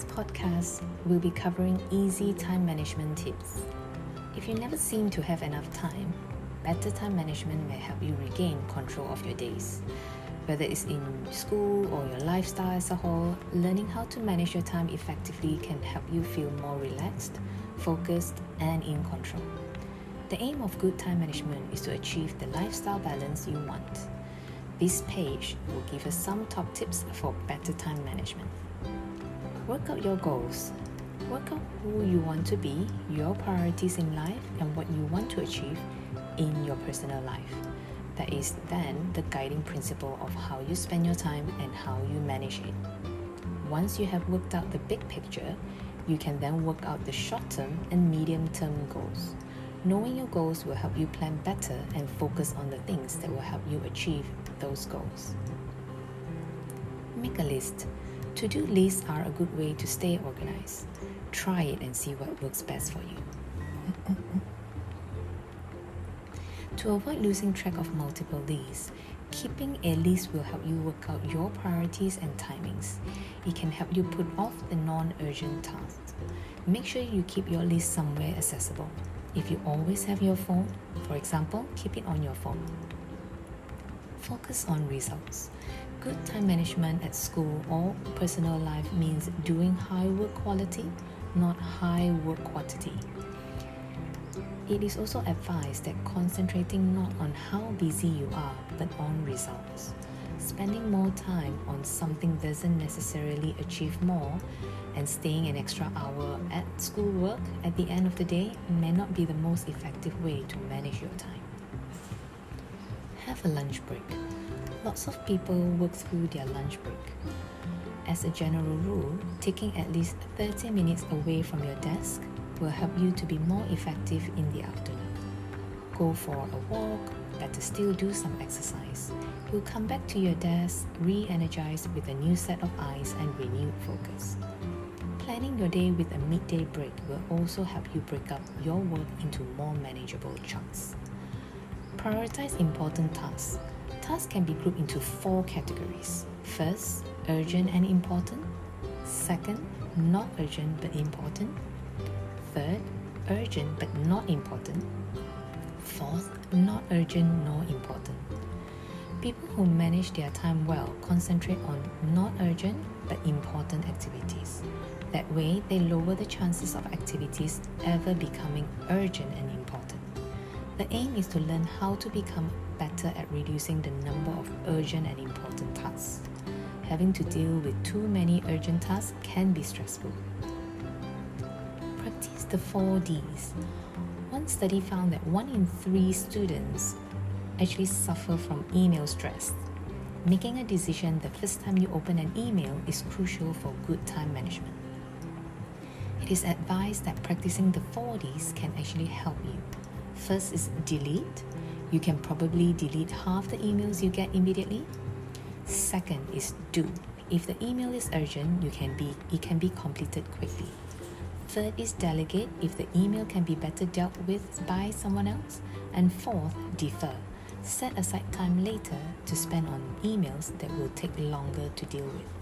this podcast, we'll be covering easy time management tips. If you never seem to have enough time, better time management may help you regain control of your days. Whether it's in school or your lifestyle as a whole, learning how to manage your time effectively can help you feel more relaxed, focused, and in control. The aim of good time management is to achieve the lifestyle balance you want. This page will give us some top tips for better time management. Work out your goals. Work out who you want to be, your priorities in life, and what you want to achieve in your personal life. That is then the guiding principle of how you spend your time and how you manage it. Once you have worked out the big picture, you can then work out the short term and medium term goals. Knowing your goals will help you plan better and focus on the things that will help you achieve those goals. Make a list. To do lists are a good way to stay organized. Try it and see what works best for you. to avoid losing track of multiple lists, keeping a list will help you work out your priorities and timings. It can help you put off the non urgent tasks. Make sure you keep your list somewhere accessible. If you always have your phone, for example, keep it on your phone. Focus on results. Good time management at school or personal life means doing high work quality, not high work quantity. It is also advised that concentrating not on how busy you are, but on results. Spending more time on something doesn't necessarily achieve more, and staying an extra hour at schoolwork at the end of the day may not be the most effective way to manage your time. Have a lunch break. Lots of people work through their lunch break. As a general rule, taking at least 30 minutes away from your desk will help you to be more effective in the afternoon. Go for a walk, better still do some exercise. You'll come back to your desk re energized with a new set of eyes and renewed focus. Planning your day with a midday break will also help you break up your work into more manageable chunks. Prioritize important tasks. Tasks can be grouped into four categories. First, urgent and important. Second, not urgent but important. Third, urgent but not important. Fourth, not urgent nor important. People who manage their time well concentrate on not urgent but important activities. That way, they lower the chances of activities ever becoming urgent and important. The aim is to learn how to become better at reducing the number of urgent and important tasks. Having to deal with too many urgent tasks can be stressful. Practice the 4 Ds. One study found that one in three students actually suffer from email stress. Making a decision the first time you open an email is crucial for good time management. It is advised that practicing the 4 Ds can actually help you. First is delete. You can probably delete half the emails you get immediately. Second is do. If the email is urgent, you can be it can be completed quickly. Third is delegate if the email can be better dealt with by someone else. And fourth, defer. Set aside time later to spend on emails that will take longer to deal with.